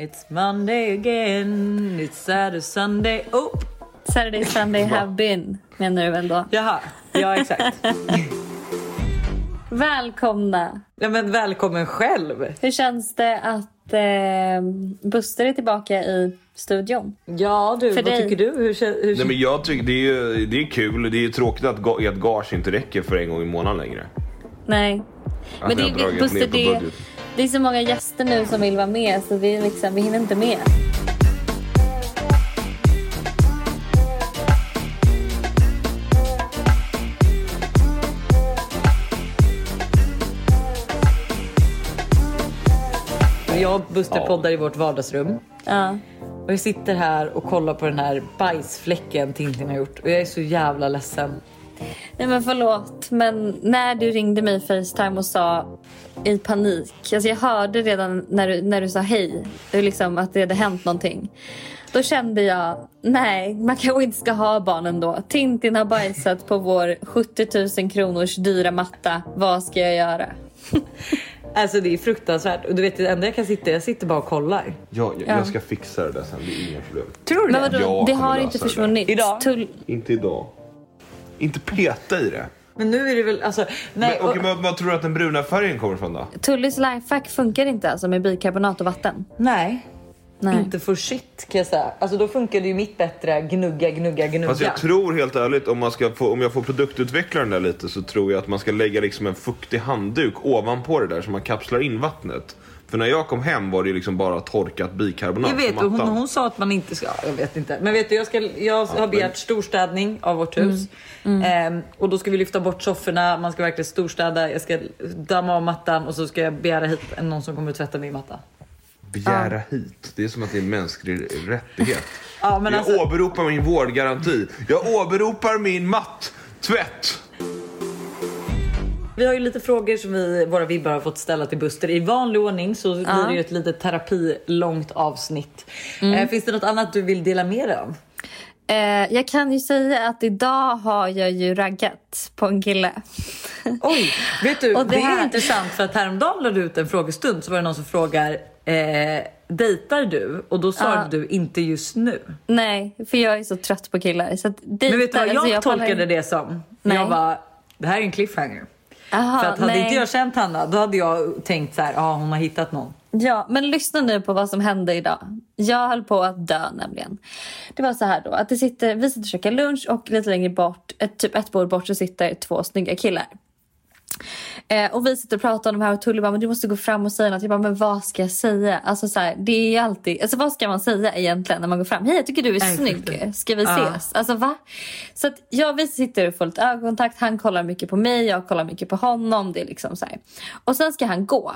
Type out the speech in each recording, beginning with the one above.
It's Monday again, it's Saturday Sunday. Oh! Saturday Sunday have been, menar du väl då? Jaha, ja exakt. Välkomna! ja, men välkommen själv. Hur känns det att eh, Buster är tillbaka i studion? Ja du, För vad dig. tycker du? Hur, hur, Nej, men jag tycker det är, ju- det är kul. Det är ju tråkigt att ert gage inte räcker för en gång i månaden längre. Nej. Att ni har dragit Buster, ner på det, budget. det är så många gäster nu som vill vara med så vi, liksom, vi hinner inte med. Jag och Buster poddar i vårt vardagsrum. Ja. Och jag sitter här och kollar på den här bajsfläcken Tintin har gjort. Och jag är så jävla ledsen. Nej men förlåt, men när du ringde mig i Facetime och sa i panik, alltså jag hörde redan när du, när du sa hej, liksom att det hade hänt någonting. Då kände jag, nej man kanske inte ska ha barnen då. Tintin har bajsat på vår 70 000 kronors dyra matta, vad ska jag göra? Alltså det är fruktansvärt. Och du vet det enda jag kan sitta, jag sitter bara och kollar. Ja, jag, Ja. jag ska fixa det där sen. Det är inga problem. Tror du Men det? vadå, Jag det har inte försvunnit. Idag? Tull, Inte idag. Inte peta i det. Men nu är det väl alltså. Nej, Men, okej, och, men vad tror du att den bruna färgen kommer ifrån då? Tullys lifehack funkar inte alltså med bikarbonat och vatten. nej. Nej. Inte för shit kan jag säga. Alltså då funkar det ju mitt bättre. Gnugga, gnugga, gnugga. Fast jag tror helt ärligt, om, man ska få, om jag får produktutveckla den där lite så tror jag att man ska lägga liksom en fuktig handduk ovanpå det där så man kapslar in vattnet. För när jag kom hem var det ju liksom bara torkat bikarbonat Jag vet, på och hon, mattan. hon sa att man inte ska, jag vet inte. Men vet du, jag, ska, jag har men- begärt storstädning av vårt hus. Mm. Ehm, och då ska vi lyfta bort sofforna, man ska verkligen storstäda, jag ska damma av mattan och så ska jag begära hit någon som kommer att tvätta min matta. Begära hit. Det är som att det är en mänsklig rättighet. Ja, men jag alltså- åberopar min vårdgaranti. Jag åberopar min matt-tvätt. Vi har ju lite frågor som vi, våra vibbar har fått ställa till Buster. I vanlig ordning så blir det ju ett litet terapilångt avsnitt. Mm. Eh, finns det något annat du vill dela med dig av? Eh, jag kan ju säga att idag har jag ju raggat på en kille. Oj, vet du, Och det, det är intressant för att häromdagen lade du ut en frågestund så var det någon som frågar eh, dejtar du? Och då svarade Ja. du inte just nu. Nej, för jag är så trött på killar. Så att dejta, Men vet du vad jag, alltså, tolkade pallar- det som? Nej. Jag bara, det här är en cliffhanger. Aha, för att hade nej. inte jag känt Hanna då hade jag tänkt så här, ja hon har hittat någon. Ja, men lyssna nu på vad som hände idag. Jag höll på att dö nämligen. Det var så här då att det sitter, vi sitter och käkar lunch och lite längre bort, ett, typ ett bord bort så sitter två snygga killar. Eh, och vi sitter och pratar om det här och Tully bara, men du måste gå fram och säga något. Jag bara, men vad ska jag säga? Alltså så här, det är ju alltid, alltså vad ska man säga egentligen när man går fram? Hej jag tycker du är Nej, snygg, ska vi Ja. ses? Alltså va? Så att ja, vi sitter och får lite ögonkontakt, han kollar mycket på mig, jag kollar mycket på honom. Det är liksom så här. Och sen ska han gå.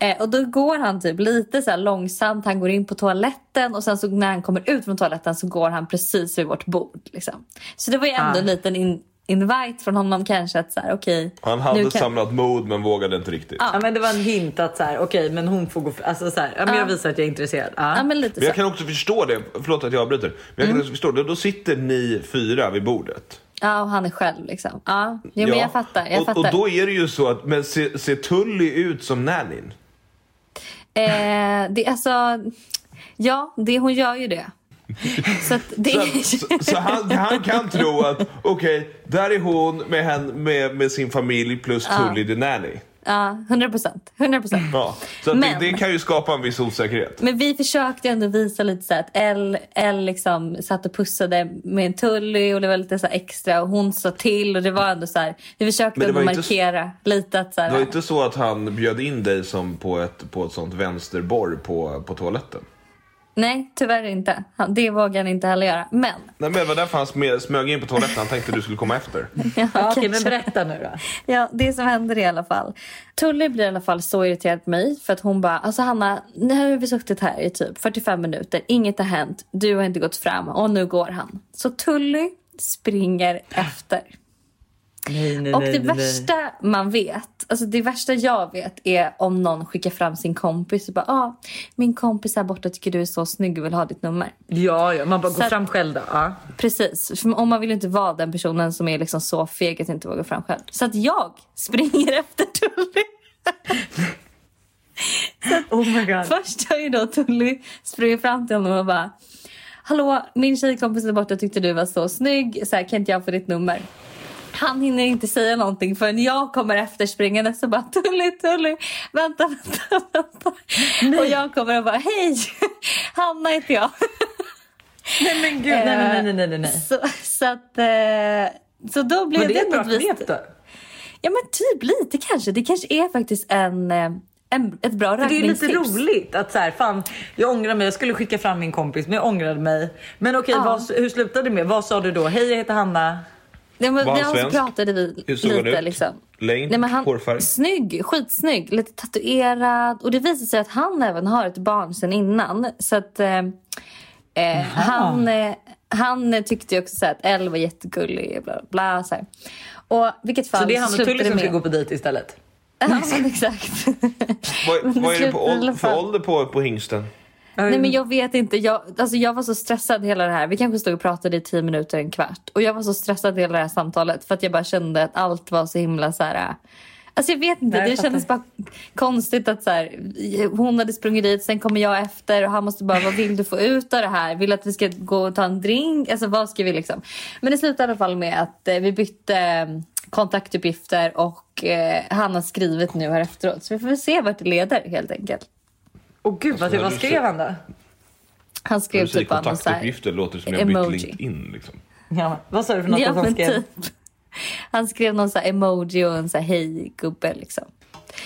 Eh, och då går han typ lite så här långsamt, han går in på toaletten och sen så när han kommer ut från toaletten så går han precis vid vårt bord. Liksom. Så det var ju ändå Ah. en liten in, invite från honom kanske att så här, okej. Han hade kan- samlat mod men vågade inte riktigt. Ja, men det var en hint att så här, okej men hon får gå, alltså så här, ja, men jag visar att jag är intresserad. Ja. Ja men lite Men jag så. kan också förstå det, förlåt att jag avbryter. Men jag Mm. kan också förstå det, då sitter ni fyra vid bordet. Ja och han är själv liksom. Ja, jo, men Ja. jag fattar. Jag och, fattar. och då är det ju så att, men ser, ser Tully ut som nannyn? eh, det alltså, ja det, hon gör ju det. Så det Så, så, så han, han kan tro att, okej, där är hon med, hen, med, med sin familj plus Tully the nanny. Ja, 100 procent. 100 procent. Ja. Så att det, Men- det kan ju skapa en viss osäkerhet. Men vi försökte ändå visa lite så att Elle, Elle liksom satt och pussade med en Tully och det var lite så extra och hon sa till och det var ändå så här. Vi försökte Men ändå markera lite att så här. Det var inte så att han bjöd in dig som på ett, på ett sånt vänsterborr på, på toaletten? Nej, tyvärr inte. Han- Det vågar han inte heller göra. Men. Nej men det var därför han smög in på toaletten, han tänkte du skulle komma efter. Ja, Ja, okej, men berätta nu då. Ja, det som händer i alla fall. Tully blir i alla fall så irriterad på mig för att hon bara, alltså Hanna, nu har vi suttit här i typ 45 minuter, inget har hänt, du har inte gått fram och nu går han. Så Tully springer efter. Nej, nej, Och nej, det värsta man vet, alltså det värsta jag vet är om någon skickar fram sin kompis och bara ah, min kompis här borta tycker du är så snygg och vill ha ditt nummer. Ja, ja, man bara Så går att- fram själv då. Ja. Precis, för om man vill inte vara den personen som är liksom så feg att inte våga fram själv. Så att jag springer efter Tully. Oh my god. Först har ju då Tully sprungit fram till honom och bara Hallå, min tjejkompis där borta tyckte du var så snygg. Så här, kan inte jag få ditt nummer? Han hinner inte säga någonting förrän jag kommer efter springande så bara Tully, Tully, vänta, vänta, vänta. Och jag kommer och bara hej, Hanna heter jag. Nej men gud, nej nej nej nej nej. nej. Så, så att, eh, så då blev Men det det ett bra knep då. Ja men typ lite kanske. Det kanske är faktiskt en, eh, en ett bra För det är lite raggningstips. roligt att så här, fan, jag ångrar mig. Jag skulle skicka fram min kompis, men jag ångrade mig. Men okej, Ja. vad, hur slutade det med? Vad sa du då? Hej, jag heter Hanna. Ja, men, Var han svensk? pratade vi Hur såg han lite ut? liksom. Längd? Nej, men han, Hårfärg? Snygg, skitsnygg, lite tatuerad. Och det visar sig att han även har ett barn sen innan. Så att eh, eh, han, eh, han tyckte ju också så här att Elle var jättegullig. Bla, bla, så här. Och vilket fall Så det är han och Tully som ska med- gå på dejt istället? Ja, men exakt. Vad, vad är det på, Sluta i alla ål- för ålder på, på hingsten? Nej men jag vet inte. Jag, alltså jag var så stressad hela det här. Vi kanske stod och pratade i tio minuter, en kvart. Och jag var så stressad hela det här samtalet. För att jag bara kände att allt var så himla så här... Alltså jag vet inte. Nej, det kändes bara konstigt att så här, hon hade sprungit dit, sen kommer jag efter och han måste bara, vad vill du få ut av det här? Vill du att vi ska gå och ta en drink? Alltså vad ska vi liksom? Men det slutade i alla fall med att eh, vi bytte eh, kontaktuppgifter och eh, han har skrivit nu här efteråt. Så vi får väl se vart det leder helt enkelt. Åh gud, vad, när vad du skrev han då? Han du skrev typ bara så här- kontaktuppgifter låter det som jag bytt emoji. LinkedIn. Liksom. Ja, vad sa du för något Ja, att han skrev? typ. Han skrev någon så här emoji och en så här hej gubbe liksom.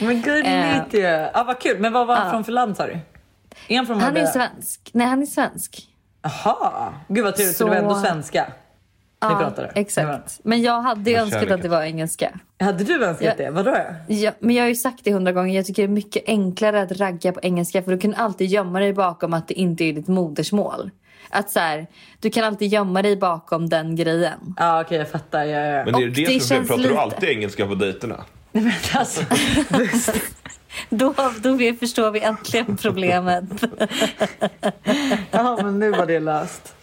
Men gulligt ju. Ja, vad kul. Men vad var han Ja. från för land sa du? Är han från Han är svensk. Nej, han är svensk. Jaha. Gud vad trevligt, så, det var Så- ändå svenska? Ni Ja, pratade? Exakt. Men jag hade ju önskat att det var engelska. Hade du önskat Ja. det? Vadå? Ja, men jag har ju sagt det hundra gånger. Jag tycker det är mycket enklare att ragga på engelska för du kan alltid gömma dig bakom att det inte är ditt modersmål. Att så här, du kan alltid gömma dig bakom den grejen. Ja okej jag fattar. Ja, ja. Men är det Och det, det som är känns Pratar du lite- alltid engelska på dejterna? Nej, men alltså, Då, då vi- förstår vi äntligen problemet. ja men nu var det löst.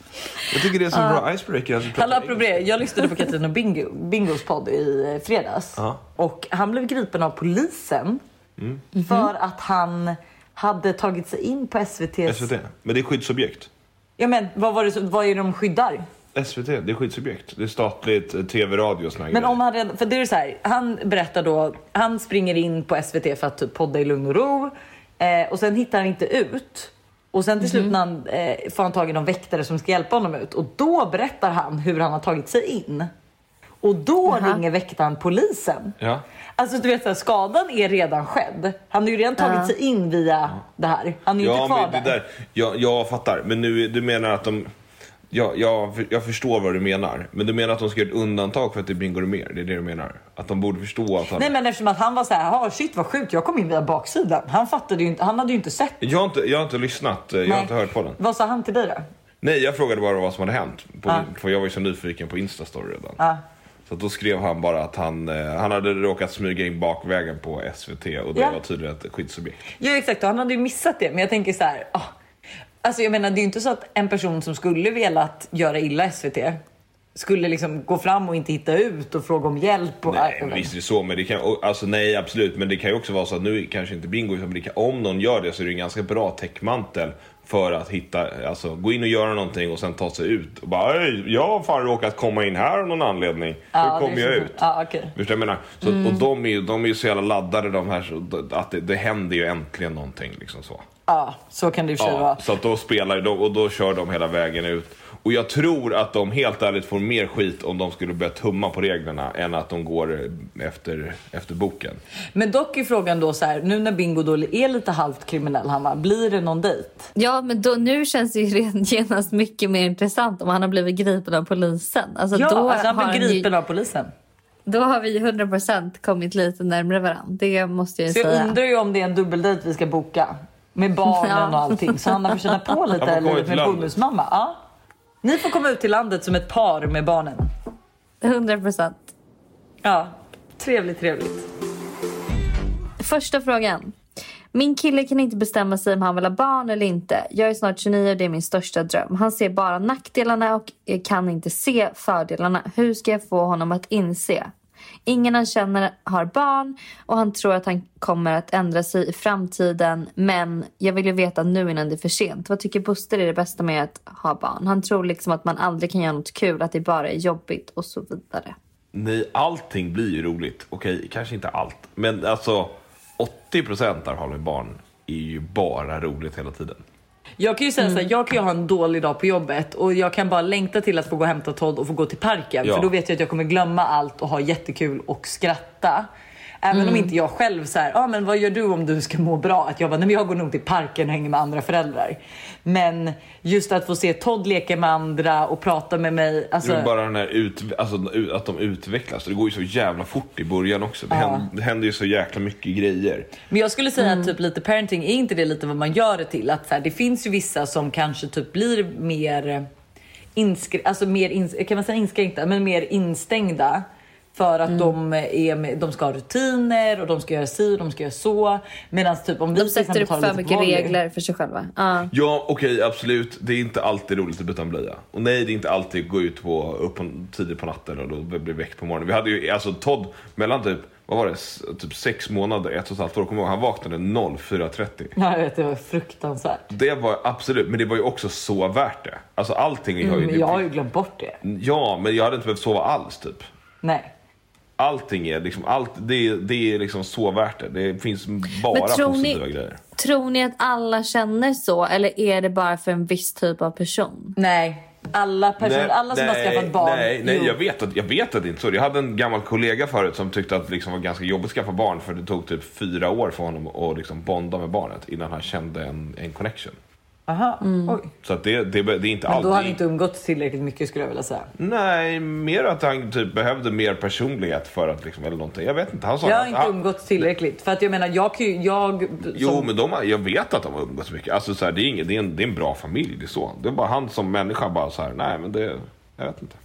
Jag tycker det är så bra icebreaker. Alltså, Hallå apropå jag lyssnade på Katrin och Bingo, Bingos podd i eh, fredags. Ja. Och han blev gripen av polisen Mm. för att han hade tagit sig in på SVT's... SVT. Men det är skyddsobjekt. Ja men vad, var det, vad är det de skyddar? SVT, det är skyddsobjekt. Det är statligt, eh, tv-radio och såna Men om han redan, för det är så här, han berättar då, han springer in på SVT för att typ podda i lugn och ro eh, och sen hittar han inte ut. Och sen till slut när han, eh, får han tag i någon väktare som ska hjälpa honom ut och då berättar han hur han har tagit sig in. Och då ringer väktaren polisen. Ja. Alltså du vet så här, skadan är redan skedd. Han har ju redan tagit Ja. sig in via det här. Han är ju Ja, inte kvar men det där. där, jag, jag fattar. Men nu, du menar att de... Ja, jag, jag förstår vad du menar. Men du menar att de ska göra ett undantag för att det är Bingo mer? Det är det du menar? Att de borde förstå att han... Nej men eftersom att han var så här, "Jaha, shit vad sjukt, jag kom in via baksidan. Han fattade ju inte, han hade ju inte sett. Jag, har inte, jag har inte lyssnat, eh, jag har inte hört på den. Vad sa han till dig då? Nej, jag frågade bara vad som hade hänt. På, Ja. För jag var ju så nyfiken på Instastory redan. Ja. Så då skrev han bara att han, eh, han hade råkat smyga in bakvägen på SVT och det Ja. var tydligen ett skyddsobjekt. Ja exakt, och han hade ju missat det. Men jag tänker så här, ah, alltså jag menar det är ju inte så att en person som skulle velat göra illa SVT skulle liksom gå fram och inte hitta ut och fråga om hjälp. Och, Nej, men visst är det så. Men det kan, alltså, nej, absolut. Men det kan ju också vara så att nu kanske inte bingo, det kan, om någon gör det så är det en ganska bra täckmantel för att hitta, alltså gå in och göra någonting och sen ta sig ut. Och bara, "Hej, jag har fan råkat komma in här av någon anledning. Ja, Hur kommer jag ut? Ja, okej. Förstår jag menar? Så, Och de är, ju, de är ju så jävla laddade de här, så, att det, det händer ju äntligen någonting. Liksom så. Ja, så kan det i och för sig Ja, vara. så att då spelar de och då kör de hela vägen ut. Och jag tror att de helt ärligt får mer skit om de skulle börja tumma på reglerna än att de går eh, efter, efter boken. Men dock är frågan då så här, nu när Bingo då är lite halvt kriminell, Hanna, blir det någon dejt? Ja, men då, nu känns det ju redan genast mycket mer intressant om han har blivit gripen av polisen. Alltså, Ja, då, alltså han har blir han gripen ju, av polisen. då har vi ju 100% kommit lite närmare varandra. Det måste jag ju Så jag säga. undrar ju om det är en dubbeldejt vi ska boka. Med barnen Ja. och allting. Så Hanna får känna på lite här livet med bonusmamma. Ja. Ni får komma ut till landet som ett par med barnen. 100%. Ja, trevligt, trevligt. Första frågan. Min kille kan inte bestämma sig om han vill ha barn eller inte. Jag är snart 29 och det är min största dröm. Han ser bara nackdelarna och kan inte se fördelarna. Hur ska jag få honom att inse? Ingen han känner har barn och han tror att han kommer att ändra sig i framtiden. Men jag vill ju veta nu innan det är för sent. Vad tycker Buster är det bästa med att ha barn? Han tror liksom att man aldrig kan göra något kul, att det bara är jobbigt och så vidare. Nej, allting blir ju roligt. Okej, kanske inte allt. Men alltså 80% av har med barn är ju bara roligt hela tiden. Jag kan ju säga så här, jag kan ju ha en dålig dag på jobbet och jag kan bara längta till att få gå och hämta Todd och få gå till parken. Ja. För då vet jag att jag kommer glömma allt och ha jättekul och skratta. Även om inte jag själv så här, ah, men vad gör du om du ska må bra? Att jag bara, nej men jag går nog till parken och hänger med andra föräldrar. Men just att få se Todd leka med andra och prata med mig. Alltså, Det är bara den här ut, alltså, att de utvecklas. Det går ju så jävla fort i början också. Det, händer, det händer ju så jäkla mycket grejer. Men jag skulle säga att typ lite parenting, är inte det lite vad man gör det till? Att så här, det finns ju vissa som kanske typ blir mer, inskr- alltså mer ins- kan man säga inskränkta, men mer instängda. För att de, är med, de ska ha rutiner och de ska göra si och de ska göra så. Medan typ om vi De sätter upp för mycket volley- regler för sig själva. Ja. Ja, okej, absolut. Det är inte alltid roligt att byta en blöja. Och nej, det är inte alltid att gå ut på, upp på, tidigt på natten och då bli väckt på morgonen. Vi hade ju, alltså Todd, mellan typ, vad var det, typ sex månader, ett och ett halvt år, kommer ihåg, han vaknade 04.30. Ja, jag vet, det var fruktansvärt. Det var absolut, men det var ju också så värt det. Alltså allting har ju... Mm, Men jag har ju glömt bort det. Ja, men jag hade inte behövt sova alls typ. Nej. Allting är liksom, allt, det, är- det är liksom så värt det. Det finns bara Men tror positiva ni, grejer. tror ni att alla känner så eller är det bara för en viss typ av person? Nej. Alla, person, alla som har skaffat barn. Nej, nej jo. jag, vet att, jag vet att det inte är så. Jag hade en gammal kollega förut som tyckte att det liksom var ganska jobbigt att skaffa barn för det tog typ fyra år för honom att liksom bonda med barnet innan han kände en, en connection. Aha, oj. Så att det, det, det är inte Men då har han inte umgåtts tillräckligt mycket skulle jag vilja säga. Nej, mer att han typ behövde mer personlighet för att liksom, eller någonting. Jag vet inte. Han sa Jag har att inte han, umgåtts tillräckligt. För att jag menar, jag kan ju... Jag, som, Jo, men de har, jag vet att de har umgåtts mycket. Alltså, så här, det, är ingen, det, är en, det är en bra familj, det är så. Det är bara han som människa bara så här, nej men det, jag vet inte.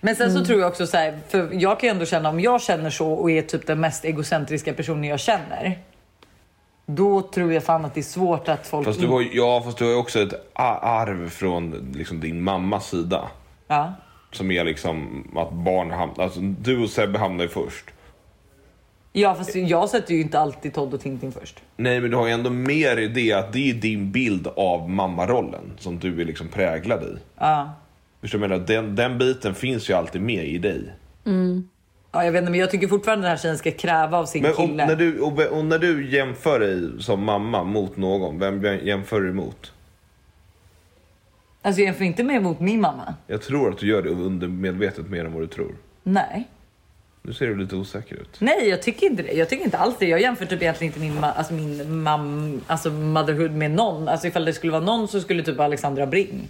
Men sen så tror jag också så här, för jag kan ju ändå känna om jag känner så och är typ den mest egocentriska personen jag känner. Då tror jag fan att det är svårt att folk... Fast du har, ja, fast du har ju också ett arv från liksom, din mammas sida. Ja. Som är liksom att barn hamnar, alltså du och Sebbe hamnar ju först. ja, fast jag sätter ju inte alltid Todd och Tintin först. Nej men du har ju ändå mer i det att det är din bild av mammarollen som du är liksom präglad i. Ja. Förstår du menar? Den, den biten finns ju alltid med i dig. Ja, jag vet inte, men jag tycker fortfarande den här tjejen ska kräva av sin Men om, kille. när, du, och, och när du jämför dig som mamma mot någon, vem jämför du emot? Alltså jag jämför inte med mot min mamma. Jag tror att du gör det undermedvetet mer än vad du tror. Nej. Nu ser du lite osäker ut. Nej, jag tycker inte det. Jag tycker inte alls det. Jag jämför typ egentligen inte min, ma- alltså min mam, alltså motherhood med någon. Alltså ifall det skulle vara någon så skulle typ Alexandra Bring.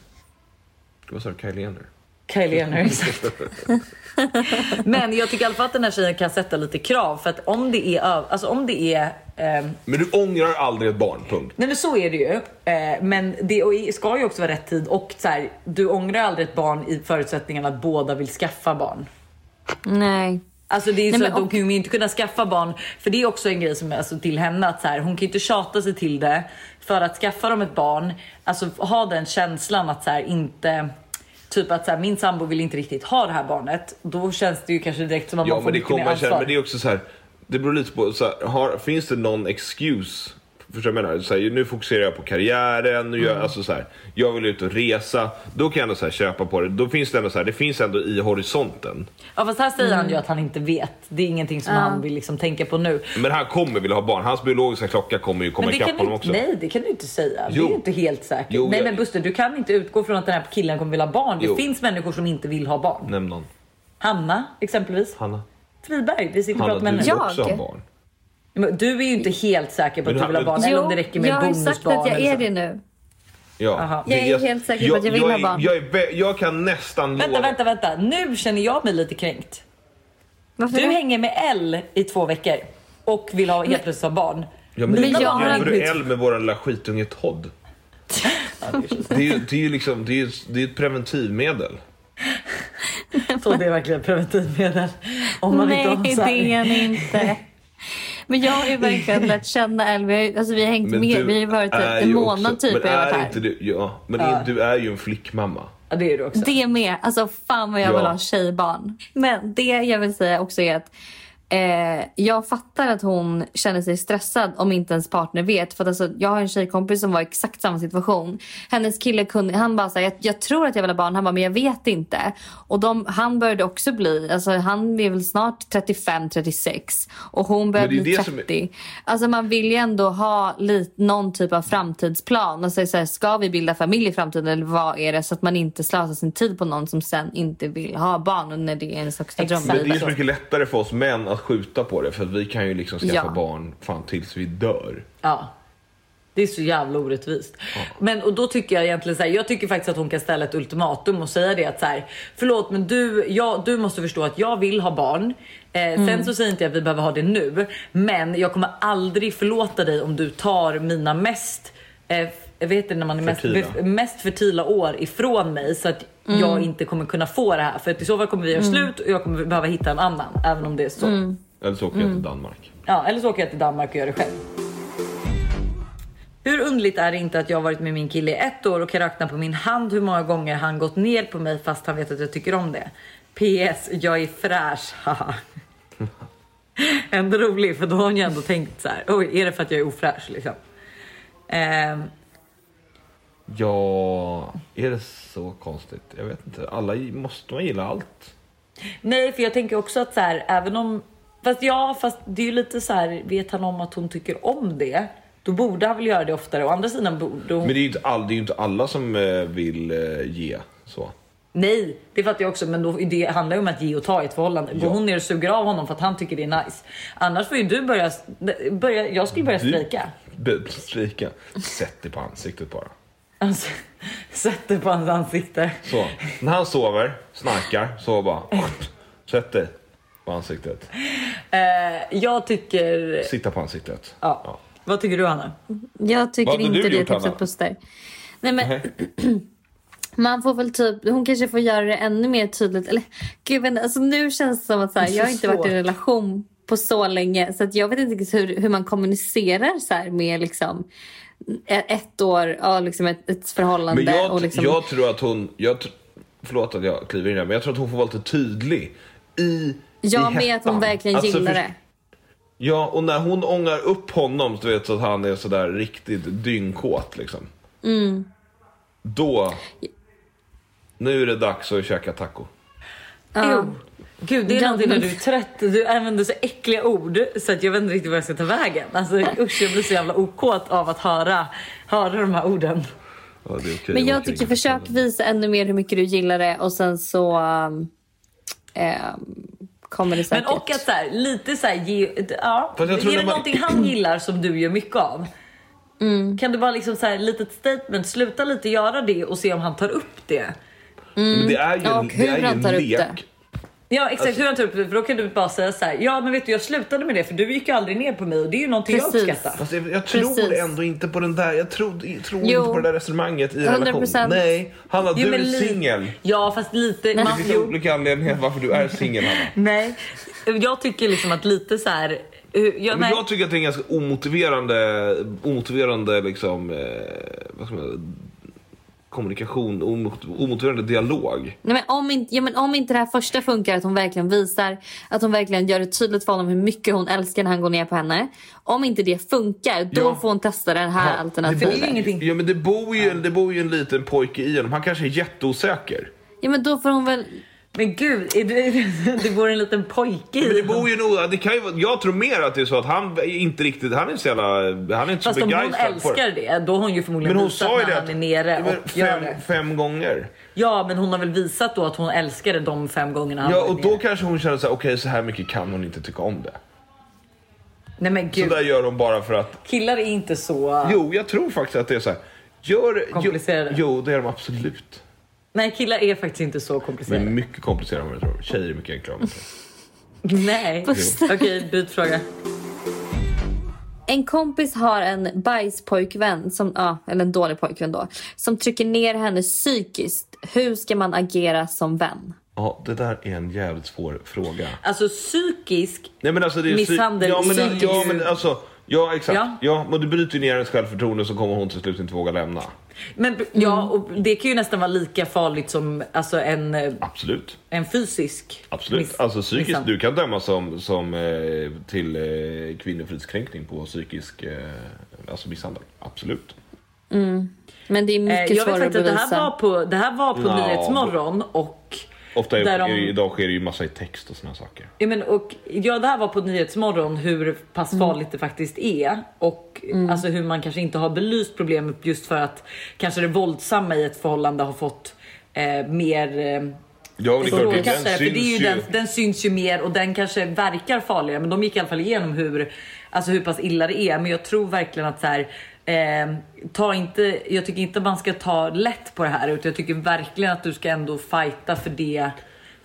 Vad sa du? Kylie Jenner? Kylie Jenner, exakt. Men jag tycker i alla fall att den här tjejen kan sätta lite krav för att om det är, alltså om det är ehm, Men du ångrar aldrig ett barn, punkt. Nej men så är det ju. Eh, men det och i- ska ju också vara rätt tid och så här, du ångrar aldrig ett barn i förutsättningen att båda vill skaffa barn. Nej. Alltså det är Nej, så men att de och- kommer ju inte kunna skaffa barn. För det är också en grej som är alltså till henne att så här, hon kan ju inte tjata sig till det. För att skaffa dem ett barn, alltså ha den känslan att så här, inte Typ att så här, min sambo vill inte riktigt ha det här barnet. Då känns det ju kanske direkt som att Ja, man får men det mycket mer ansvar. känna, men det är också så här. Det beror lite på, så här, har, finns det någon excuse? Förstår du vad jag menar? Så här, nu fokuserar jag på karriären, nu gör, Mm. alltså så här, jag vill ut och resa. Då kan jag ändå så här, köpa på det. Då finns det ändå så här, det finns ändå i horisonten. Ja fast här säger han Mm. ju att han inte vet. Det är ingenting som han vill liksom tänka på nu. Men han kommer vilja ha barn. Hans biologiska klocka kommer ju komma Men det ikapp honom också. nej, det kan du inte säga. Det Jo. är ju inte helt säkert. Jo, nej, jag- men Buster, du kan inte utgå från att den här killen kommer vilja ha barn. Jo. Det finns människor som inte vill ha barn. Nämn någon. Hanna, exempelvis. Hanna. Friberg, vi sitter och pratar med du henne. vill Jag? också ha barn. Men Du är ju inte helt säker på att du vill ha barn. Eller om det räcker med jag ett har sagt bonusbarn. att jag är det nu. Ja. Jag är helt säker på att jag vill ha barn. Jag, är, vä- jag kan nästan Vänta, lova... vänta, vänta. Nu känner jag mig lite kränkt. Varför Du det? hänger med L i två veckor och vill ha helt plötsligt ha barn. Ja, men Men det jag har du L med våran lilla skitunge Todd. Det är ju, det är ju liksom, det är, det är ett preventivmedel. Så det är verkligen ett preventivmedel. Om man Nej, inte har så här- det är han inte. Men jag har ju verkligen lärt känna Elvi. Vi har ju- Alltså, vi har hängt med. Vi har ju varit typ en månad också- typ. Men jag varit är här. inte du, ja, men Ja. är- du är ju en flickmamma. Ja, det är du också. Det med. Alltså fan vad jag Ja. vill ha tjejbarn. Men det jag vill säga också är att eh, jag fattar att hon känner sig stressad om inte ens partner vet. För att alltså, jag har en tjejkompis som var i exakt samma situation. Hennes kille kunde, han bara såhär, jag, jag tror att jag vill ha barn. Han bara, men jag vet inte. Och de, han började också bli, alltså han är väl snart 35-36. Och hon börjar är bli det som 30. är- Alltså man vill ju ändå ha lite, någon typ av framtidsplan. Alltså så här, ska vi bilda familj i framtiden eller vad är det? Så att man inte slösar sin tid på någon som sen inte vill ha barn och när det är ens högsta dröm. Men det är så mycket lättare för oss män att skjuta på det för att vi kan ju liksom skaffa Ja. barn fan tills vi dör. Ja. Det är så jävla orättvist. Men och då tycker jag egentligen så här, jag tycker faktiskt att hon kan ställa ett ultimatum och säga det att så här, förlåt men du, jag, du måste förstå att jag vill ha barn. Eh, Sen så säger inte jag att vi behöver ha det nu, men jag kommer aldrig förlåta dig om du tar mina mest eh, vet inte när man är mest, Fertila. mest fertila år ifrån mig så att jag inte kommer kunna få det här. För att i så fall kommer vi göra slut och jag kommer behöva hitta en annan. Även om det är så. Eller så åker jag till Danmark. Ja, eller så åker jag till Danmark och gör det själv. Hur underligt är det inte att jag har varit med min kille i ett år och kan räkna på min hand hur många gånger han gått ner på mig fast han vet att jag tycker om det. PS, jag är fräsch, haha. Ändå rolig för då har hon ju ändå tänkt så här. oj är det för att jag är ofräsch liksom? Ehm, Ja, är det så konstigt? Jag vet inte. Alla måste man gilla allt. nej, för jag tänker också att så här, även om, fast ja, fast det är ju lite så här, vet han om att hon tycker om det? Då borde han väl göra det oftare. Å andra sidan borde hon... Men det är ju inte, all, det är inte alla som eh, vill eh, ge så. Nej, det fattar jag också, men då, det handlar ju om att ge och ta i ett förhållande. Går Ja. hon ner och suger av honom för att han tycker det är nice. Annars får ju du börja, börja jag skulle börja strejka. Strejka. Sätt det på ansiktet bara. Alltså, sätt det på hans ansikte. Så. När han sover, snarkar, så bara... Sätt det på ansiktet. Eh, jag tycker... Sitta på ansiktet. Ja. Vad tycker du Hanna? Jag tycker inte du det gjort, tipset Hanna? pussar. Nej men man får väl typ, hon kanske får göra det ännu mer tydligt. Eller gud men alltså nu känns det som att så här, Det är jag har så inte varit i en relation på så länge så att jag vet inte hur, hur man kommunicerar så här med liksom ett år av liksom ett, ett förhållande. Men jag, och liksom, jag tror att hon... Jag, förlåt att jag kliver in där, men jag tror att hon får vara lite tydlig i jag i med att hon verkligen Alltså, gillar för- det. Ja, och när hon ångar upp honom så vet så att han är sådär riktigt dyngkåt liksom. Mm. Då... Nu är det dags att käka taco. Jo. Gud, det är någonting när du är trött. Du använder så äckliga ord så att jag vet inte riktigt vad jag ska ta vägen. Alltså usch, jag blir så jävla okåt av att höra, höra de här orden. Ja, det är okej, Men jag tycker försök visa ännu mer hur mycket du gillar det och sen så um, kommer det säkert. Men och att så här, lite så här, ge, ja, är det man- någonting han gillar som du gör mycket av? Kan du bara liksom så här, litet statement, sluta lite göra det och se om han tar upp det. Men det är ju en, det är ju en lek. Det. Ja exakt hur han tar upp det för då kan du bara säga så här, ja men vet du jag slutade med det för du gick ju aldrig ner på mig och det är ju någonting Precis. jag uppskattar. Fast jag, jag tror Precis. ändå inte på den där, jag tror, jag tror inte på det där resonemanget i 100%. relation. Nej, Hanna Jo, du men är singel. Ja fast lite, Det man, finns jo, olika anledningar varför du är singel Hanna. nej. Jag tycker liksom att lite så här, eh, ja, Men jag tycker att det är en ganska omotiverande, omotiverande liksom, eh, vad ska man säga, kommunikation, omot- omotiverande dialog. Nej, men om, inte, ja, men om inte det här första funkar, att hon verkligen visar, att hon verkligen gör det tydligt för honom hur mycket hon älskar när han går ner på henne. Om inte det funkar, då Ja. får hon testa det här Han- alternativet. det ingenting. Ja men det bor ju, det bor ju en liten pojke i honom, han kanske är jätteosäker. Ja men då får hon väl... Men gud, är det, det bor en liten pojke i Men det bor ju nog, det kan ju, jag tror mer att det är så att han inte riktigt, han är inte så jävla, han är inte Fast så om hon begeistrad på det. älskar det, då har hon ju förmodligen Men hon visat när han är nere och gör fem, det. fem gånger. Ja, men hon har väl visat då att hon älskar det de fem gångerna han Ja och då nere. kanske hon känner så här: okej så här mycket kan hon inte tycka om det. Nej men Så gud, där gör hon bara för att, killar är inte så... jo jag tror faktiskt att det är så här. Gör, Komplicerade. Jo, jo det är de absolut. Nej, killar är faktiskt inte så komplicerade. Men mycket komplicerade än vad jag tror. Tjejer är mycket enklare. Nej. Okej, byt fråga. En kompis har en bajspojkvän, som, ja, eller en dålig pojkvän då, som trycker ner henne psykiskt. Hur ska man agera som vän? Ja, det där är en jävligt svår fråga. Alltså psykisk... Nej men alltså det är psy- Misshandel, ja, men, psykisk- ja men alltså, ja exakt. Ja. Ja. men du bryter ju ner hennes självförtroende så kommer hon till slut inte våga lämna. Men ja, och det kan ju nästan vara lika farligt som alltså, en, eh, Absolut. en fysisk Absolut. miss- Alltså psykiskt, misshandel. du kan dömas som, som eh, till eh, kvinnofridskränkning på psykisk eh, alltså misshandel. Absolut. Men det är Eh, mycket jag vet svårare att faktiskt att det här bevisa. var på, det här var på Ja. Nyhetsmorgon och Ofta är, Där de- idag sker det ju massa i text och såna saker. Ja, men, och, ja, det här var på Nyhetsmorgon hur pass farligt det faktiskt är och alltså hur man kanske inte har belyst problemet just för att kanske det våldsamma i ett förhållande har fått eh, mer eh, Ja, och det är klart, den strålkastare. För det är ju syns den, ju. den syns ju mer och den kanske verkar farligare. Men de gick i alla fall igenom hur, alltså hur pass illa det är. Men jag tror verkligen att så här, eh, ta inte, jag tycker inte man ska ta lätt på det här utan jag tycker verkligen att du ska ändå fighta för det.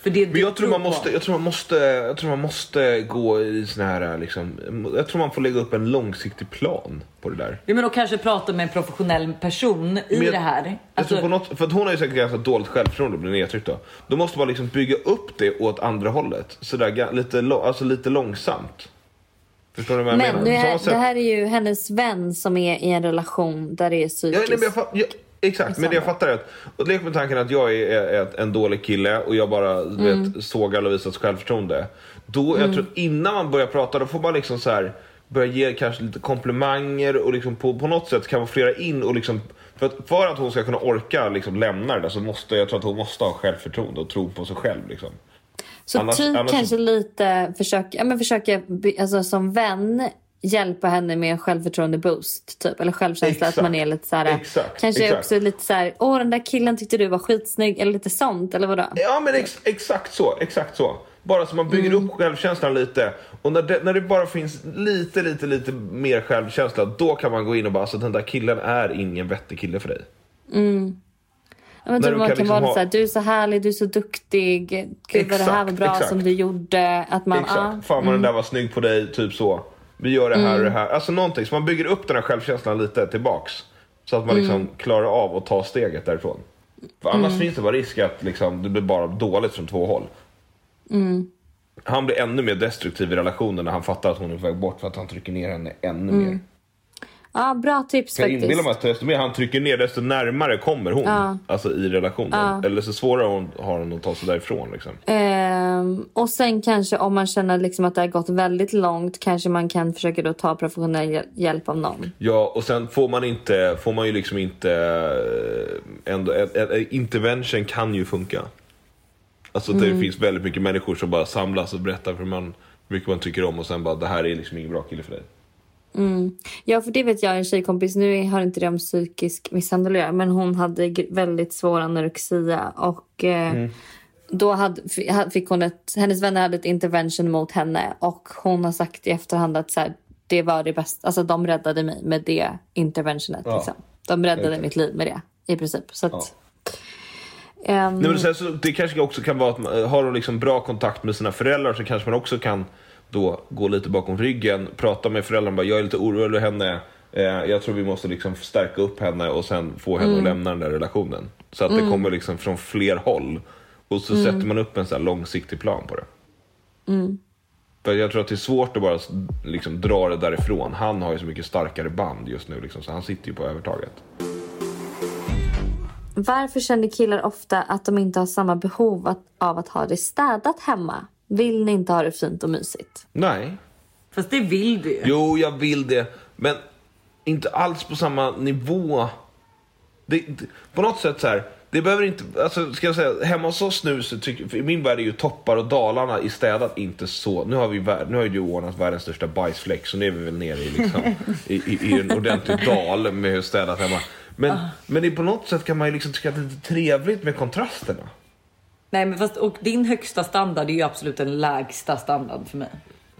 För det Men du jag tror, man måste, jag, tror man måste, jag tror man måste gå i sån här liksom, Jag tror man får lägga upp en långsiktig plan på det där. Ja, men och kanske prata med en professionell person i Men det här. Alltså, på något, för hon har ju säkert ganska dåligt självförtroende och blir nedtryckt då. Då måste man liksom bygga upp det åt andra hållet. Sådär lite, alltså lite långsamt. Förstår du vad jag Men menar? är, sätt- det här är ju hennes vän som är i en relation där det är Ja, psykiskt. nej, men jag, fatt- ja, exakt, men det jag fattar är att... Och lek med tanken att jag är, är ett- en dålig kille och jag bara Mm. vet, sågar Lovisas självförtroende. Då, jag tror innan man börjar prata, då får man liksom så här börja ge kanske lite komplimanger och liksom på, på något sätt kan man flera in och liksom för att, för att hon ska kunna orka liksom lämna det där så måste jag tror att hon måste ha självförtroende och tro på sig själv. Liksom. Så Annars- typ annars- kanske lite försöka, ja, men försöka alltså, som vän hjälpa henne med en självförtroende boost typ eller självkänsla Exakt. att man är lite så här Exakt, kanske exakt. också lite så här åh den där killen tyckte du var skitsnygg eller lite sånt eller vadå? Ja men ex, exakt så, exakt så. Bara så man bygger Mm. upp självkänslan lite. Och när det, när det bara finns lite, lite, lite mer självkänsla, då kan man gå in och bara, alltså den där killen är ingen vettig kille för dig. Ja, men När du man kan liksom vara ha- så här, du är så härlig, du är så duktig, gud vad det här var bra exakt. som du gjorde. Att man, Exakt. ah, Mm. Fan vad den där var snygg på dig, typ så. Vi gör det här och det här. Alltså någonting, så man bygger upp den här självkänslan lite tillbaks. Så att man liksom Mm. klarar av att ta steget därifrån. För annars finns det bara risk att liksom, det blir bara dåligt från två håll. Mm. Han blir ännu mer destruktiv i relationen när han fattar att hon är på väg bort för att han trycker ner henne ännu mer. Ja, bra tips Jag faktiskt. inbillar mig att desto mer han trycker ner desto närmare kommer hon. Ja. Alltså i relationen. Eller så svårare hon har hon att ta sig därifrån. Liksom. Ehm, och sen kanske om man känner liksom att det har gått väldigt långt kanske man kan försöka då ta professionell hjäl- hjälp av någon. Ja, och sen får man inte, får man ju liksom inte, eh, ändå, intervention kan ju funka. Alltså Mm. det finns väldigt mycket människor som bara samlas och berättar för man, hur mycket man tycker om och sen bara det här är liksom ingen bra kille för dig. Ja, för det vet jag en tjejkompis, nu har inte det om psykisk misshandel att göra, men hon hade väldigt svår anorexia och eh, då hade, fick hon ett, hennes vänner hade ett intervention mot henne och hon har sagt i efterhand att så här, det var det bästa, alltså de räddade mig med det interventionet. Ja. Liksom. De räddade mitt liv med det i princip. Så att, Ja. ehm, Nej, men sen så, det kanske också kan vara att man, har de liksom bra kontakt med sina föräldrar så kanske man också kan då gå lite bakom ryggen, prata med föräldrarna, bara jag är lite orolig över henne. Eh, jag tror vi måste liksom stärka upp henne och sen få henne att lämna den där relationen. Så att det kommer liksom från fler håll. Och så sätter man upp en så långsiktig plan på det. För jag tror att det är svårt att bara liksom dra det därifrån. Han har ju så mycket starkare band just nu liksom, så han sitter ju på övertaget. Varför känner killar ofta att de inte har samma behov av att ha det städat hemma? Vill ni inte ha det fint och mysigt? Nej, Fast det vill du ju. Jo, jag vill det. Men inte alls på samma nivå. Det, det, på något sätt så här. Det behöver inte, alltså ska jag säga, hemma hos oss nu så tycker, för i min värld är ju toppar och dalarna i städat inte så. Nu har vi nu har ju du ordnat världens största bajsfläck så nu är vi väl nere i liksom, i, i, i en ordentlig dal med hur städat hemma. Men, men det, på något sätt kan man ju liksom tycka att det är lite trevligt med kontrasterna. Nej men fast och din högsta standard är ju absolut den lägsta standard för mig.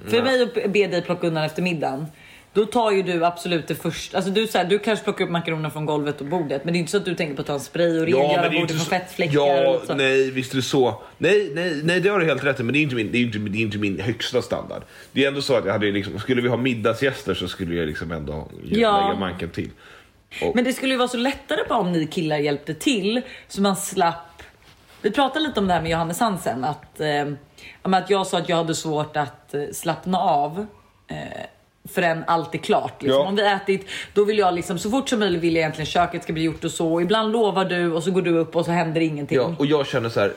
För mig att be dig plocka undan efter middagen. Då tar ju du absolut det första. Alltså du, så här, du kanske plockar upp makaronerna från golvet och bordet. Men det är inte så att du tänker på att ta en spray och rengöra är bordet från fettfläckar. Ja, och så. nej, visst är det så. Nej, nej, nej, det har du helt rätt i, men det är inte min, det är inte, det är inte min högsta standard. Det är ändå så att jag hade liksom, skulle vi ha middagsgäster så skulle jag liksom ändå Ja. lägga manken till. Men det skulle ju vara så lättare bara om ni killar hjälpte till så man slapp. Vi pratade lite om det här med Johannes Hansen att, eh, att jag sa att jag hade svårt att eh, slappna av. Eh, förrän allt är klart. Liksom. Ja. Om vi ätit, då vill jag liksom så fort som möjligt vill jag egentligen köket ska bli gjort och så. Ibland lovar du och så går du upp och så händer ingenting. Ja, och jag känner så här.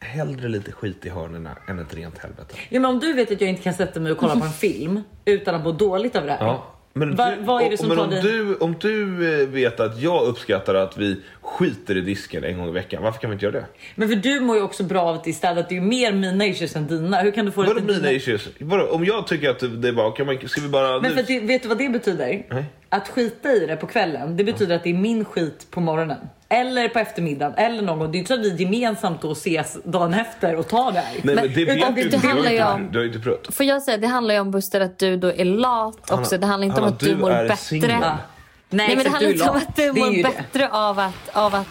Hellre lite skit i hörnerna än ett rent helvete. Ja, men om du vet att jag inte kan sätta mig och kolla på en film utan att må dåligt av det här. Ja. Men, Va- du, vad är det som men tar om, dig- du, om du eh, vet att jag uppskattar att vi skiter i disken en gång i veckan, varför kan vi inte göra det? Men för du mår ju också bra av att det är städat. Det är ju mer mina issues än dina. Hur kan du få det Vadå till mina dina? issues? Vadå, om jag tycker att det är bara, kan man, ska vi bara... Men nu- för att det, vet du vad det betyder? Nej. Att skita i det på kvällen, det betyder att det är min skit på morgonen. Eller på eftermiddagen, eller någon gång. Det är inte så att vi gemensamt då ses dagen efter och tar det här. Nej men, det utan det- det handlar ju om- Du har inte prövat. Får jag säga, det handlar ju om Buster att du då är lat Hanna, också. Det handlar inte Hanna, om att du du mår bättre. Ja. Nej, Nej men det handlar inte om att du Det mår det. bättre av att, av att,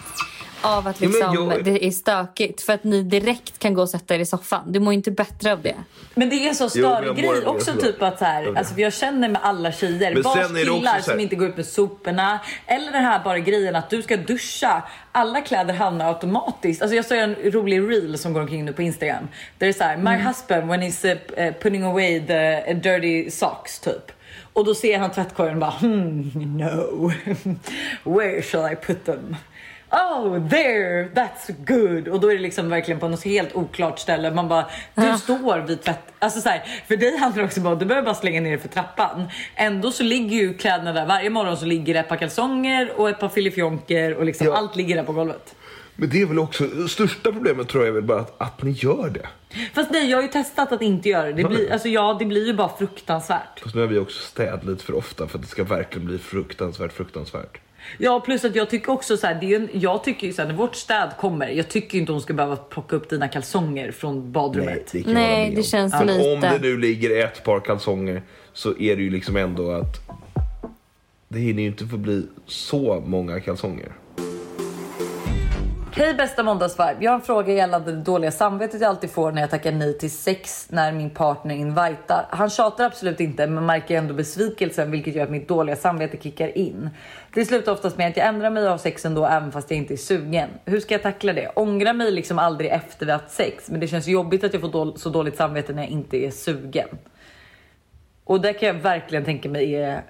av att liksom jag- det är stökigt. För att ni direkt kan gå och sätta er i soffan. Du mår inte bättre av det. Men det är en så Jo, men störig jag grej mår- också jag- typ att så här, jag- alltså jag känner med alla tjejer, vars killar som inte går ut med soporna eller den här bara grejen att du ska duscha. Alla kläder hamnar automatiskt. Alltså jag såg en rolig reel som går omkring nu på Instagram. Där det är så här, my husband when he's uh, putting away the uh, dirty socks typ. Och då ser han tvättkorgen och bara hmm, no. Where shall I put them? Oh there, that's good. Och då är det liksom verkligen på något helt oklart ställe. Man bara, du står vid tvätt... Alltså så här, för dig handlar det också bara du behöver bara slänga ner det för trappan. Ändå så ligger ju kläderna där. Varje morgon så ligger det ett par kalsonger och ett par filifjonker och liksom Ja. allt ligger där på golvet. Men det är väl också, största problemet tror jag är väl bara att, att ni gör det. Fast nej, jag har ju testat att inte göra det. det blir, alltså, ja, det blir ju bara fruktansvärt. Fast nu har vi också städ lite för ofta för att det ska verkligen bli fruktansvärt, fruktansvärt. Ja, plus att jag tycker också så här, det är en, jag tycker ju så här, när vårt städ kommer, jag tycker inte hon ska behöva plocka upp dina kalsonger från badrummet. det Nej, hålla med det om. känns Men lite- Om det nu ligger ett par kalsonger så är det ju liksom ändå att det hinner ju inte få bli så många kalsonger. Hej bästa måndagsvibe. Jag har en fråga gällande det dåliga samvetet jag alltid får när jag tackar nej till sex när min partner invitar. Han tjatar absolut inte men märker ändå besvikelsen vilket gör att mitt dåliga samvete kickar in. Det slutar oftast med att jag ändrar mig av sex ändå även fast jag inte är sugen. Hur ska jag tackla det? Ångra mig liksom aldrig efter vi haft sex men det känns jobbigt att jag får då- så dåligt samvete när jag inte är sugen. Och det kan jag verkligen tänka mig är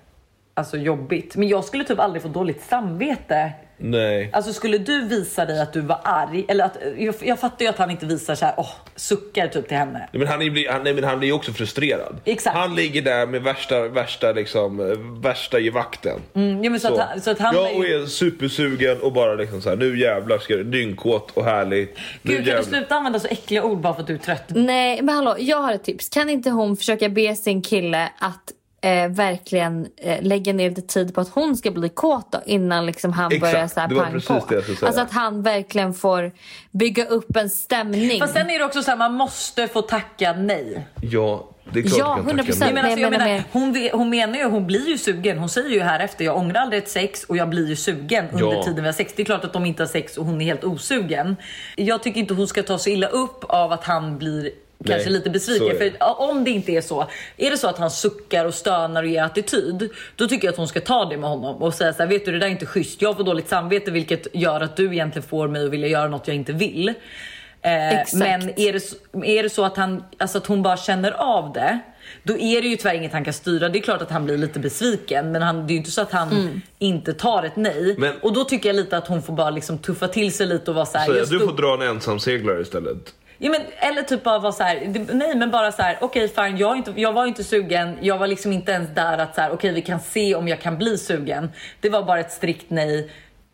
alltså jobbigt. Men jag skulle typ aldrig få dåligt samvete Nej. Alltså skulle du visa dig att du var arg, eller att, jag, jag fattar ju att han inte visar så här, åh, suckar typ till henne. Nej, Men han, är, bli- han, nej, men han blir ju också frustrerad. Exakt. Han ligger där med värsta, värsta, liksom, värsta i vakten. Mm, ja, men så, Att han, så att han jag är och ju, är supersugen och bara liksom så här, nu jävlar ska det dyngkåt och härligt. Nu Gud kan du sluta använda så äckliga ord bara för att du är trött? Nej, men hallå, jag har ett tips. Kan inte hon försöka be sin kille att eh, verkligen eh, lägga ner lite tid på att hon ska bli kåt då, innan liksom han Exakt, börjar så här det var pang precis på. det jag skulle säga. Alltså att han verkligen får bygga upp en stämning. Fast sen är det också så här, man måste få tacka nej. Ja, det är klart Ja, du kan tacka 100%. nej. Nej, men alltså, jag menar hon, hon menar ju, hon blir ju sugen. Hon säger ju här efter, jag ångrar aldrig ett sex och jag blir ju sugen under Ja. tiden vi har sex. Det är klart att de inte har sex och hon är helt osugen. Jag tycker inte hon ska ta så illa upp av att han blir kanske Nej, lite besviken. För om det inte är så, är det så att han suckar och stönar och ger attityd, då tycker jag att hon ska ta det med honom och säga så här, vet du det där är inte schysst. Jag får dåligt samvete vilket gör att du egentligen får mig att vilja göra något jag inte vill. Eh, men är det, så- är det så att, han, alltså att hon bara känner av det, då är det ju tyvärr inget han kan styra. Det är klart att han blir lite besviken, men han, det är ju inte så att han Mm. inte tar ett nej. Men- och då tycker jag lite att hon får bara liksom tuffa till sig lite och vara så här. Så, jag du får dra en ensam seglare istället. Ja, men, eller typ bara vara så här, det- nej men bara så här, okej fine, jag, inte, jag var inte sugen, jag var liksom inte ens där att så här, okej vi kan se om jag kan bli sugen. Det var bara ett strikt nej.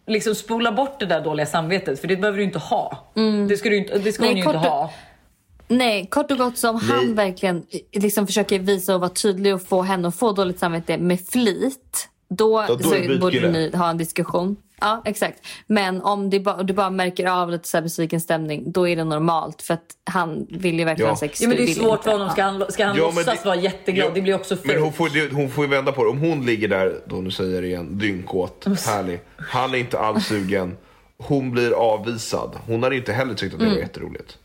Liksom spola bort det där dåliga samvetet för det behöver du inte ha. Det ska, du inte, det ska Nej, hon ju inte ha. Nej, kort och gott som han verkligen liksom försöker visa och vara tydlig och få henne att få dåligt samvete med flit. Då, då så borde ni ha en diskussion. Ja, exakt. Men om det ba, du bara märker av lite så här besviken stämning, då är det normalt. För att han vill ju verkligen Ja. ha sex. Ja, men det är du svårt inte. för honom. Ska han, ska han Ja, låtsas det- vara jätteglad? Ja, det blir också Men hon fult. får, det- hon får ju vända på det. Om hon ligger där, då nu säger det igen, dyngkåt, härlig. Han är inte alls sugen. Hon blir avvisad. Hon hade inte heller tyckt att det var jätteroligt.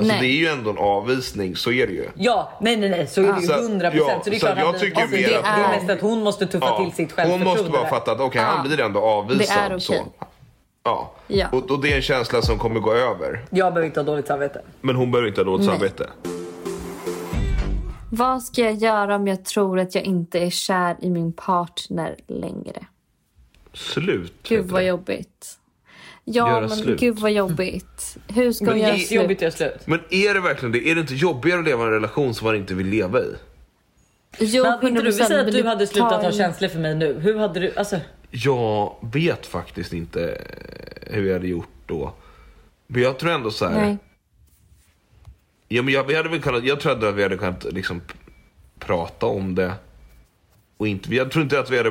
Alltså Nej. det är ju ändå en avvisning, så är det ju. Ja, nej nej nej så är det ju Så- 100 ja, procent. så det är så klart jag han blir- tycker alltså, det att- är mest att hon måste tuffa till sitt hon självförtroende. måste bara fatta att okej, han Ja. blir ändå avvisad. Det är okej. så. Ja. Ja. Och, och det är en känsla som kommer gå över. Jag behöver inte ha dåligt samvete. Men hon behöver inte ha dåligt Nej. samvete. Vad ska jag göra om jag tror att jag inte är kär i min partner längre? Slut. Gud vad det. jobbigt. Ja, Göra men slut. gud vad jobbigt. Hur ska Men hon göra slut? Göra slut. Men är det verkligen det? Är det inte jobbigare att leva i en relation som man inte vill leva i? Jo, Men hade inte du, vi 100%, säger att du hade slutat tar ha en- känslor för mig nu. Hur hade du, alltså. Jag vet faktiskt inte hur jag hade gjort då. Men jag tror ändå så här. Nej. Ja, men jag, vi hade väl kunnat, jag tror att vi hade kunnat liksom prata om det. Och inte, jag tror inte att vi hade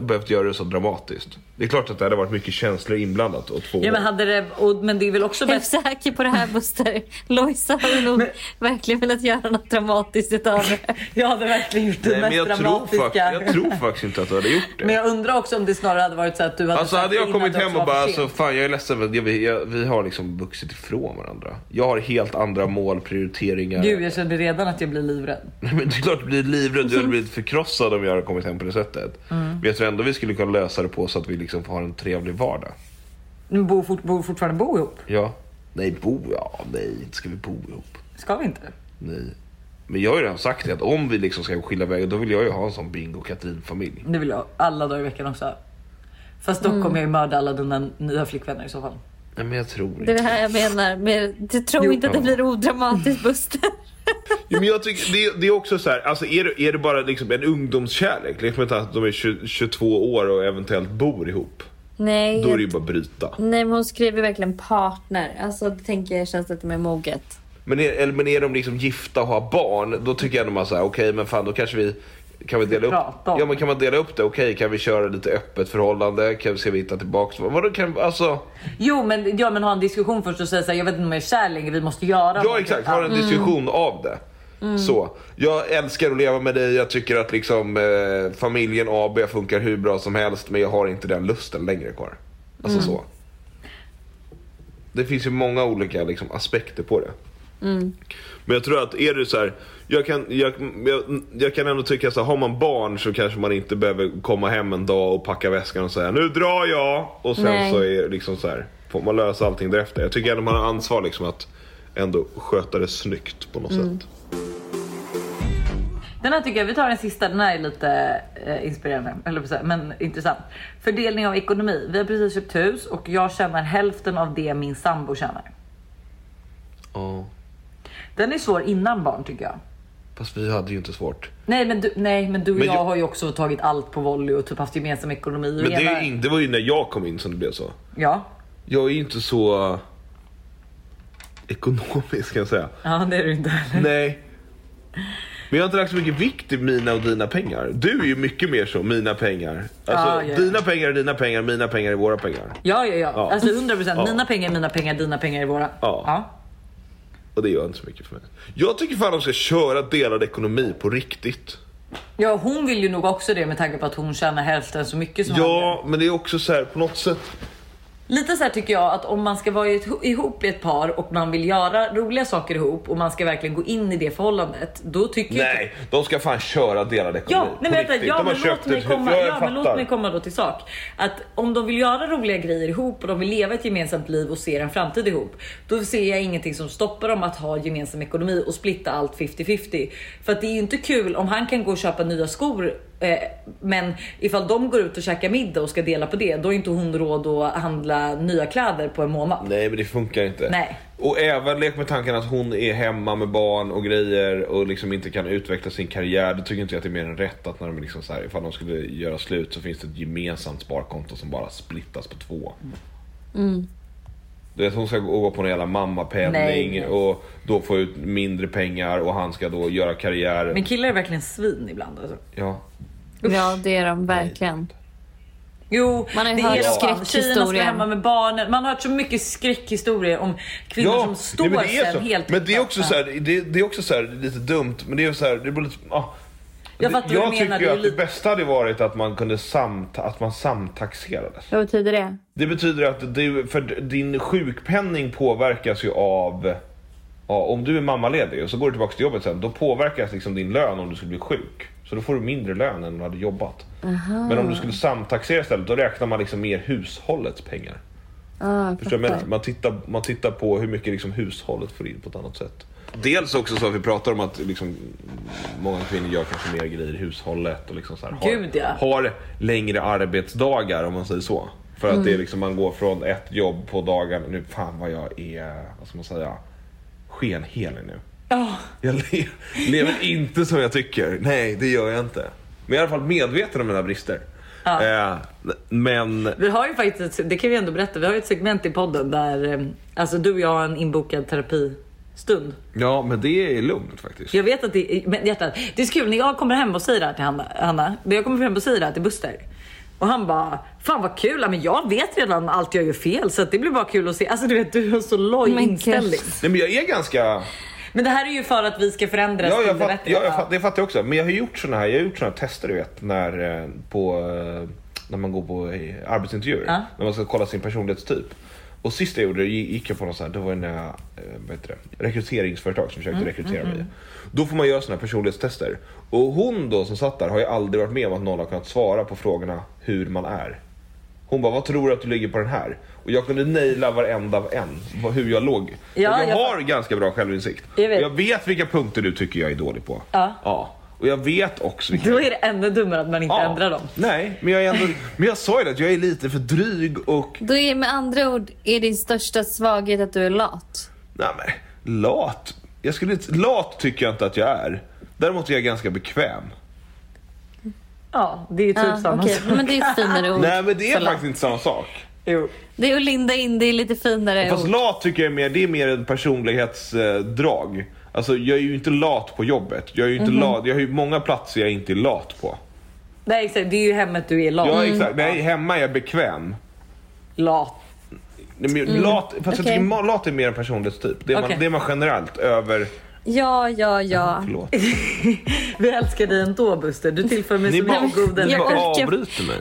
behövt göra det så dramatiskt. Det är klart att det hade varit mycket känslor inblandat åt två Ja men hade det, och, men det är väl också Är du bäst. säker på det här Buster? Lojsa hade nog verkligen velat göra något dramatiskt utav det. Jag hade verkligen gjort det Nej, men mest jag tror, dramatiska. fakt, jag tror faktiskt inte att du hade gjort det. Men jag undrar också om det snarare hade varit så att du hade Alltså hade jag kommit hem och bara alltså, fan jag är ledsen men jag, vi, jag, vi har liksom vuxit ifrån varandra. Jag har helt andra mål, prioriteringar. Gud jag känner redan att jag blir livrädd. Nej, men det är klart du blir livrädd, du hade blivit förkrossad om jag hade kommit hem på det sättet. Mm. Men jag tror ändå vi skulle kunna lösa det på så att vi liksom har en trevlig vardag. Men bor, fort, bor fortfarande bo ihop? Ja. Nej, bo, ja, nej, inte ska vi bo ihop. Ska vi inte? Nej. Men jag har ju redan sagt det att om vi liksom ska skilja vägar då vill jag ju ha en sån Bingo Katrin-familj. Det vill jag alla dagar i veckan också. Fast då kommer jag ju mörda alla dina nya flickvänner i så fall. Nej men jag tror Det är inte. det här jag menar. Med, jag tror Jo. inte att det blir odramatiskt Buster. Jo, men jag tycker, det, det är också så här, alltså är det, är det bara liksom en ungdomskärlek? Liksom inte att de är 20, 22 år och eventuellt bor ihop. Nej, Då är det ju bara att bryta. nej men hon skrev ju verkligen partner. Alltså det tänker jag känns lite mer moget. Men är, eller, men är de liksom gifta och har barn, då tycker jag att man säger okej men fan då kanske vi kan vi dela upp, ja, men kan man dela upp det? Okej, kan vi köra lite öppet förhållande? Kan vi se vi hitta tillbaks? Vadå kan, alltså, Jo men, ja, men ha en diskussion först och säga såhär, jag vet inte om jag är kär längre, vi måste göra ja exakt, ha en Mm. diskussion av det. Så, jag älskar att leva med dig, jag tycker att liksom eh, familjen AB funkar hur bra som helst men jag har inte den lusten längre kvar. Alltså Mm. så. Det finns ju många olika liksom, aspekter på det. Mm. Men jag tror att är det så här, jag kan, jag, jag, jag kan ändå tycka så här, har man barn så kanske man inte behöver komma hem en dag och packa väskan och säga nu drar jag och sen Nej. så är det liksom så här, får man lösa allting därefter. Jag tycker ändå man har ansvar liksom att ändå sköta det snyggt på något Mm. sätt. Den här tycker jag, vi tar den sista, den här är lite eh, inspirerande, eller men intressant. Fördelning av ekonomi. Vi har precis köpt hus och jag tjänar hälften av det min sambo tjänar. Ja. Den är svår innan barn tycker jag. Fast vi hade ju inte svårt. Nej men du, nej, men du och Men jag, jag- har ju också tagit allt på volley och typ haft gemensam ekonomi. Och Men det, är in, det var ju när jag kom in som det blev så. Ja, Jag är ju inte så ekonomisk kan jag säga. ja det är du inte heller. Nej. Men jag har inte lagt så mycket vikt i mina och dina pengar. Du är ju mycket mer så, mina pengar. Alltså, Ja, ja, ja. dina pengar är dina pengar, mina pengar är våra pengar. Ja, ja, ja. Ja. Alltså 100%. Ja. Mina pengar är mina pengar, dina pengar är våra. Ja. Och det gör inte så mycket för mig. Jag tycker fan de ska köra delad ekonomi på riktigt. Ja, hon vill ju nog också det med tanke på att hon tjänar hälften så mycket som han gör. Ja, men det är också så här på något sätt. Lite så här tycker jag att om man ska vara ihop i ett par och man vill göra roliga saker ihop och man ska verkligen gå in i det förhållandet. Då tycker jag Nej, de ska fan köra delad ekonomi. Ja, nej, men, vänta, ja, men, låt mig komma. Ja, jag men låt mig komma då till sak. Att om de vill göra roliga grejer ihop och de vill leva ett gemensamt liv och ser en framtid ihop. Då ser jag ingenting som stoppar dem att ha gemensam ekonomi och splitta allt 50-50. För att det är ju inte kul om han kan gå och köpa nya skor men ifall de går ut och käkar middag och ska dela på det, då är inte hon råd att handla nya kläder på en månad. Nej, men det funkar inte. Nej. Och även lek med tanken att hon är hemma med barn och grejer och liksom inte kan utveckla sin karriär. Då tycker inte jag att det är mer än rätt att när de liksom så här, ifall de skulle göra slut så finns det ett gemensamt sparkonto som bara splittas på två. Det är att hon ska gå på en jävla mammapenning och då få ut mindre pengar och han ska då göra karriär. Men killar är verkligen svin ibland alltså. Ja. Ja, det är de verkligen. Jo, Man har det hört är. Tjejerna ska hemma med barnen. Man har hört så mycket skräckhistorier om kvinnor som står nej, men det är så. helt Men det är också så här, det, det är också så här, lite dumt, men det är så här, det blir lite, ah. Jag jag du tycker menar, ju att det bästa hade varit att man kunde samt, att man samtaxerades. Vad betyder det? Det betyder att du, för din sjukpenning påverkas ju av, ja, om du är mammaledig och så går du tillbaka till jobbet sen, då påverkas liksom din lön om du skulle bli sjuk. Så då får du mindre lön än om du hade jobbat. Men om du skulle samtaxera istället, då räknar man liksom mer hushållets pengar. Ah, fattar. Man tittar, man tittar på hur mycket liksom hushållet får in på ett annat sätt. dels också så att vi pratar om att liksom, många kvinnor gör kanske mer grejer i hushållet och liksom så här, har, Gud, ja. har längre arbetsdagar om man säger så. För att Mm. det är liksom, man går från ett jobb på dagen, nu fan vad jag är, vad ska man säga, skenhelig nu. Ja. Jag le lever inte som jag tycker. Nej, det gör jag inte. Men jag är i alla fall medveten om mina brister. Eh, men Vi har ju faktiskt, det kan vi ändå berätta, vi har ju ett segment i podden där eh, alltså du och jag har en inbokad terapistund. ja, men det är lugnt faktiskt. Jag vet att det är, men hjärtat, det är så kul när jag kommer hem och säger det här till Hanna, Hanna när jag kommer hem och säger det här till Buster. Och han bara, fan vad kul, Ja, men jag vet redan allt jag gör fel så att det blir bara kul att se. Alltså du vet, du har så loj Men inställning. Nej, men jag är ganska... Men det här är ju för att vi ska förändras Ja, till jag det fatt, bättre. ja, jag fatt, det fattar jag också. Men jag har gjort såna här, jag har gjort såna här tester du vet, när, eh, på, eh, när man går på eh, arbetsintervjuer. Ja. När man ska kolla sin personlighetstyp. Och sist jag gjorde det gick jag på något så här, det var en vad heter det, rekryteringsföretag som försökte rekrytera mig. Då får man göra såna här personlighetstester. Och hon då som satt där har ju aldrig varit med om att någon har kunnat svara på frågorna hur man är. Hon bara, vad tror du att du ligger på den här? Och jag kunde naila varenda en, hur jag låg. Ja, och jag, jag har ganska bra självinsikt. Jag vet. jag vet vilka punkter du tycker jag är dålig på. Ja. ja. Och jag vet också vilka... Då är det ännu dummare att man inte Ja. ändrar dem. Nej, men jag, är ändå, men jag sa ju det att jag är lite för dryg och... Då är med andra ord är din största svaghet att du är lat. Nej men, lat. Jag skulle inte, lat tycker jag inte att jag är. Däremot är jag ganska bekväm. Ja, det är ju typ Ja, samma okej. sak. Men det är ett finare ord. Nej men det är faktiskt inte samma sak. Jo. Det är att linda in, det är lite finare Fast ord. lat tycker jag är mer, det är mer en personlighetsdrag. Alltså jag är ju inte lat på jobbet. Jag är ju inte lat, jag har ju många platser jag inte är lat på. Nej exakt, det är ju hemmet du är lat. Ja exakt, nej hemma är jag bekväm. Lat. Nej, men lat, fast jag okej. tycker lat är mer en personlighetstyp. Det är, Okej. man, det är man generellt över... Ja, ja, ja. Förlåt. Vi älskar dig ändå Buster, du tillför mig Ni så mycket god ni energi. bara orkar- avbryter mig.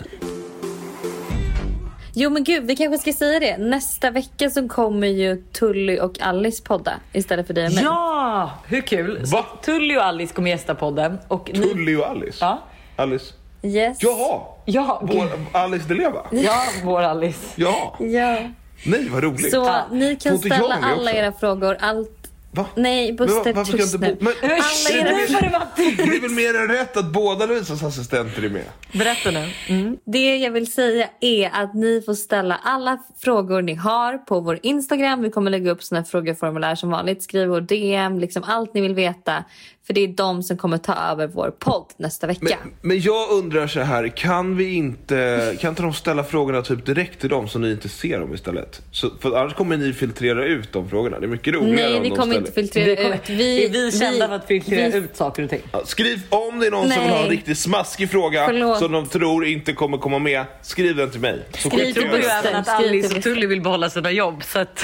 Jo men gud, vi kanske ska säga det. Nästa vecka så kommer ju Tully och Alice podda istället för dig och mig. Ja, hur kul! Va? Tully och Alice kommer gästa podden. Och ni... Tully och Alice. Ja. Alice. Yes. Jaha! Ja, Vår, Alice de Leva? ja, vår Alice. Ja. Ja. Nej vad roligt. Så Ja. ni kan ställa alla också? era frågor. Allt... Va? Nej, Buster, va- varför ska tyst jag inte nu. bo- men- Alla Är det det vara Det är väl mer än rätt att båda Louisas assistenter är med? Berätta nu. Mm. Det jag vill säga är att ni får ställa alla frågor ni har på vår Instagram. Vi kommer lägga upp såna här frågeformulär som vanligt. Skriv vår DM, liksom allt ni vill veta. För det är de som kommer ta över vår podd nästa vecka. Men, men jag undrar så här, kan vi inte, kan inte de ställa frågorna typ direkt till dem så ni inte ser dem istället? Så, för annars kommer ni filtrera ut de frågorna. Det är mycket roligare Nej, om vi kommer ställer. inte filtrera kommer, ut. vi, är vi kända för att filtrera vi- ut saker och ting. Skriv om det är någon som vill ha en Nej. riktigt smaskig fråga Förlåt. som de tror inte kommer komma med. Skriv den till mig. Så Skriv till jag. Buster. även att skriv Alice och Tully vill behålla sina jobb så att...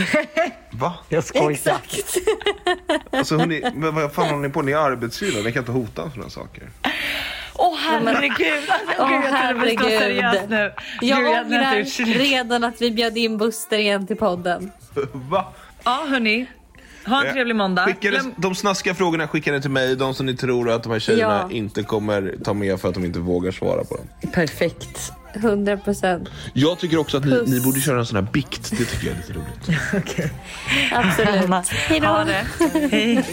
Va? Jag skojar. Exakt. Alltså, hörni, vad fan håller ni på? Ni är arbetsgivare, ni kan inte hota om sådana saker. Åh herregud! Alltså, Åh, gud, jag trodde vi herregud. seriöst nu. Jag Gud, ångrar redan att vi bjöd in Buster igen till podden. Va? Ja hörni, ha en trevlig måndag. Skicka det, Glöm- de snaskiga frågorna skickar ni till mig, de som ni tror att de här tjejerna Ja. inte kommer ta med för att de inte vågar svara på dem. Perfekt. 100 procent. Jag tycker också att ni, ni borde köra en sån här bikt, det tycker jag är lite roligt. Absolut. Hej då. Hej.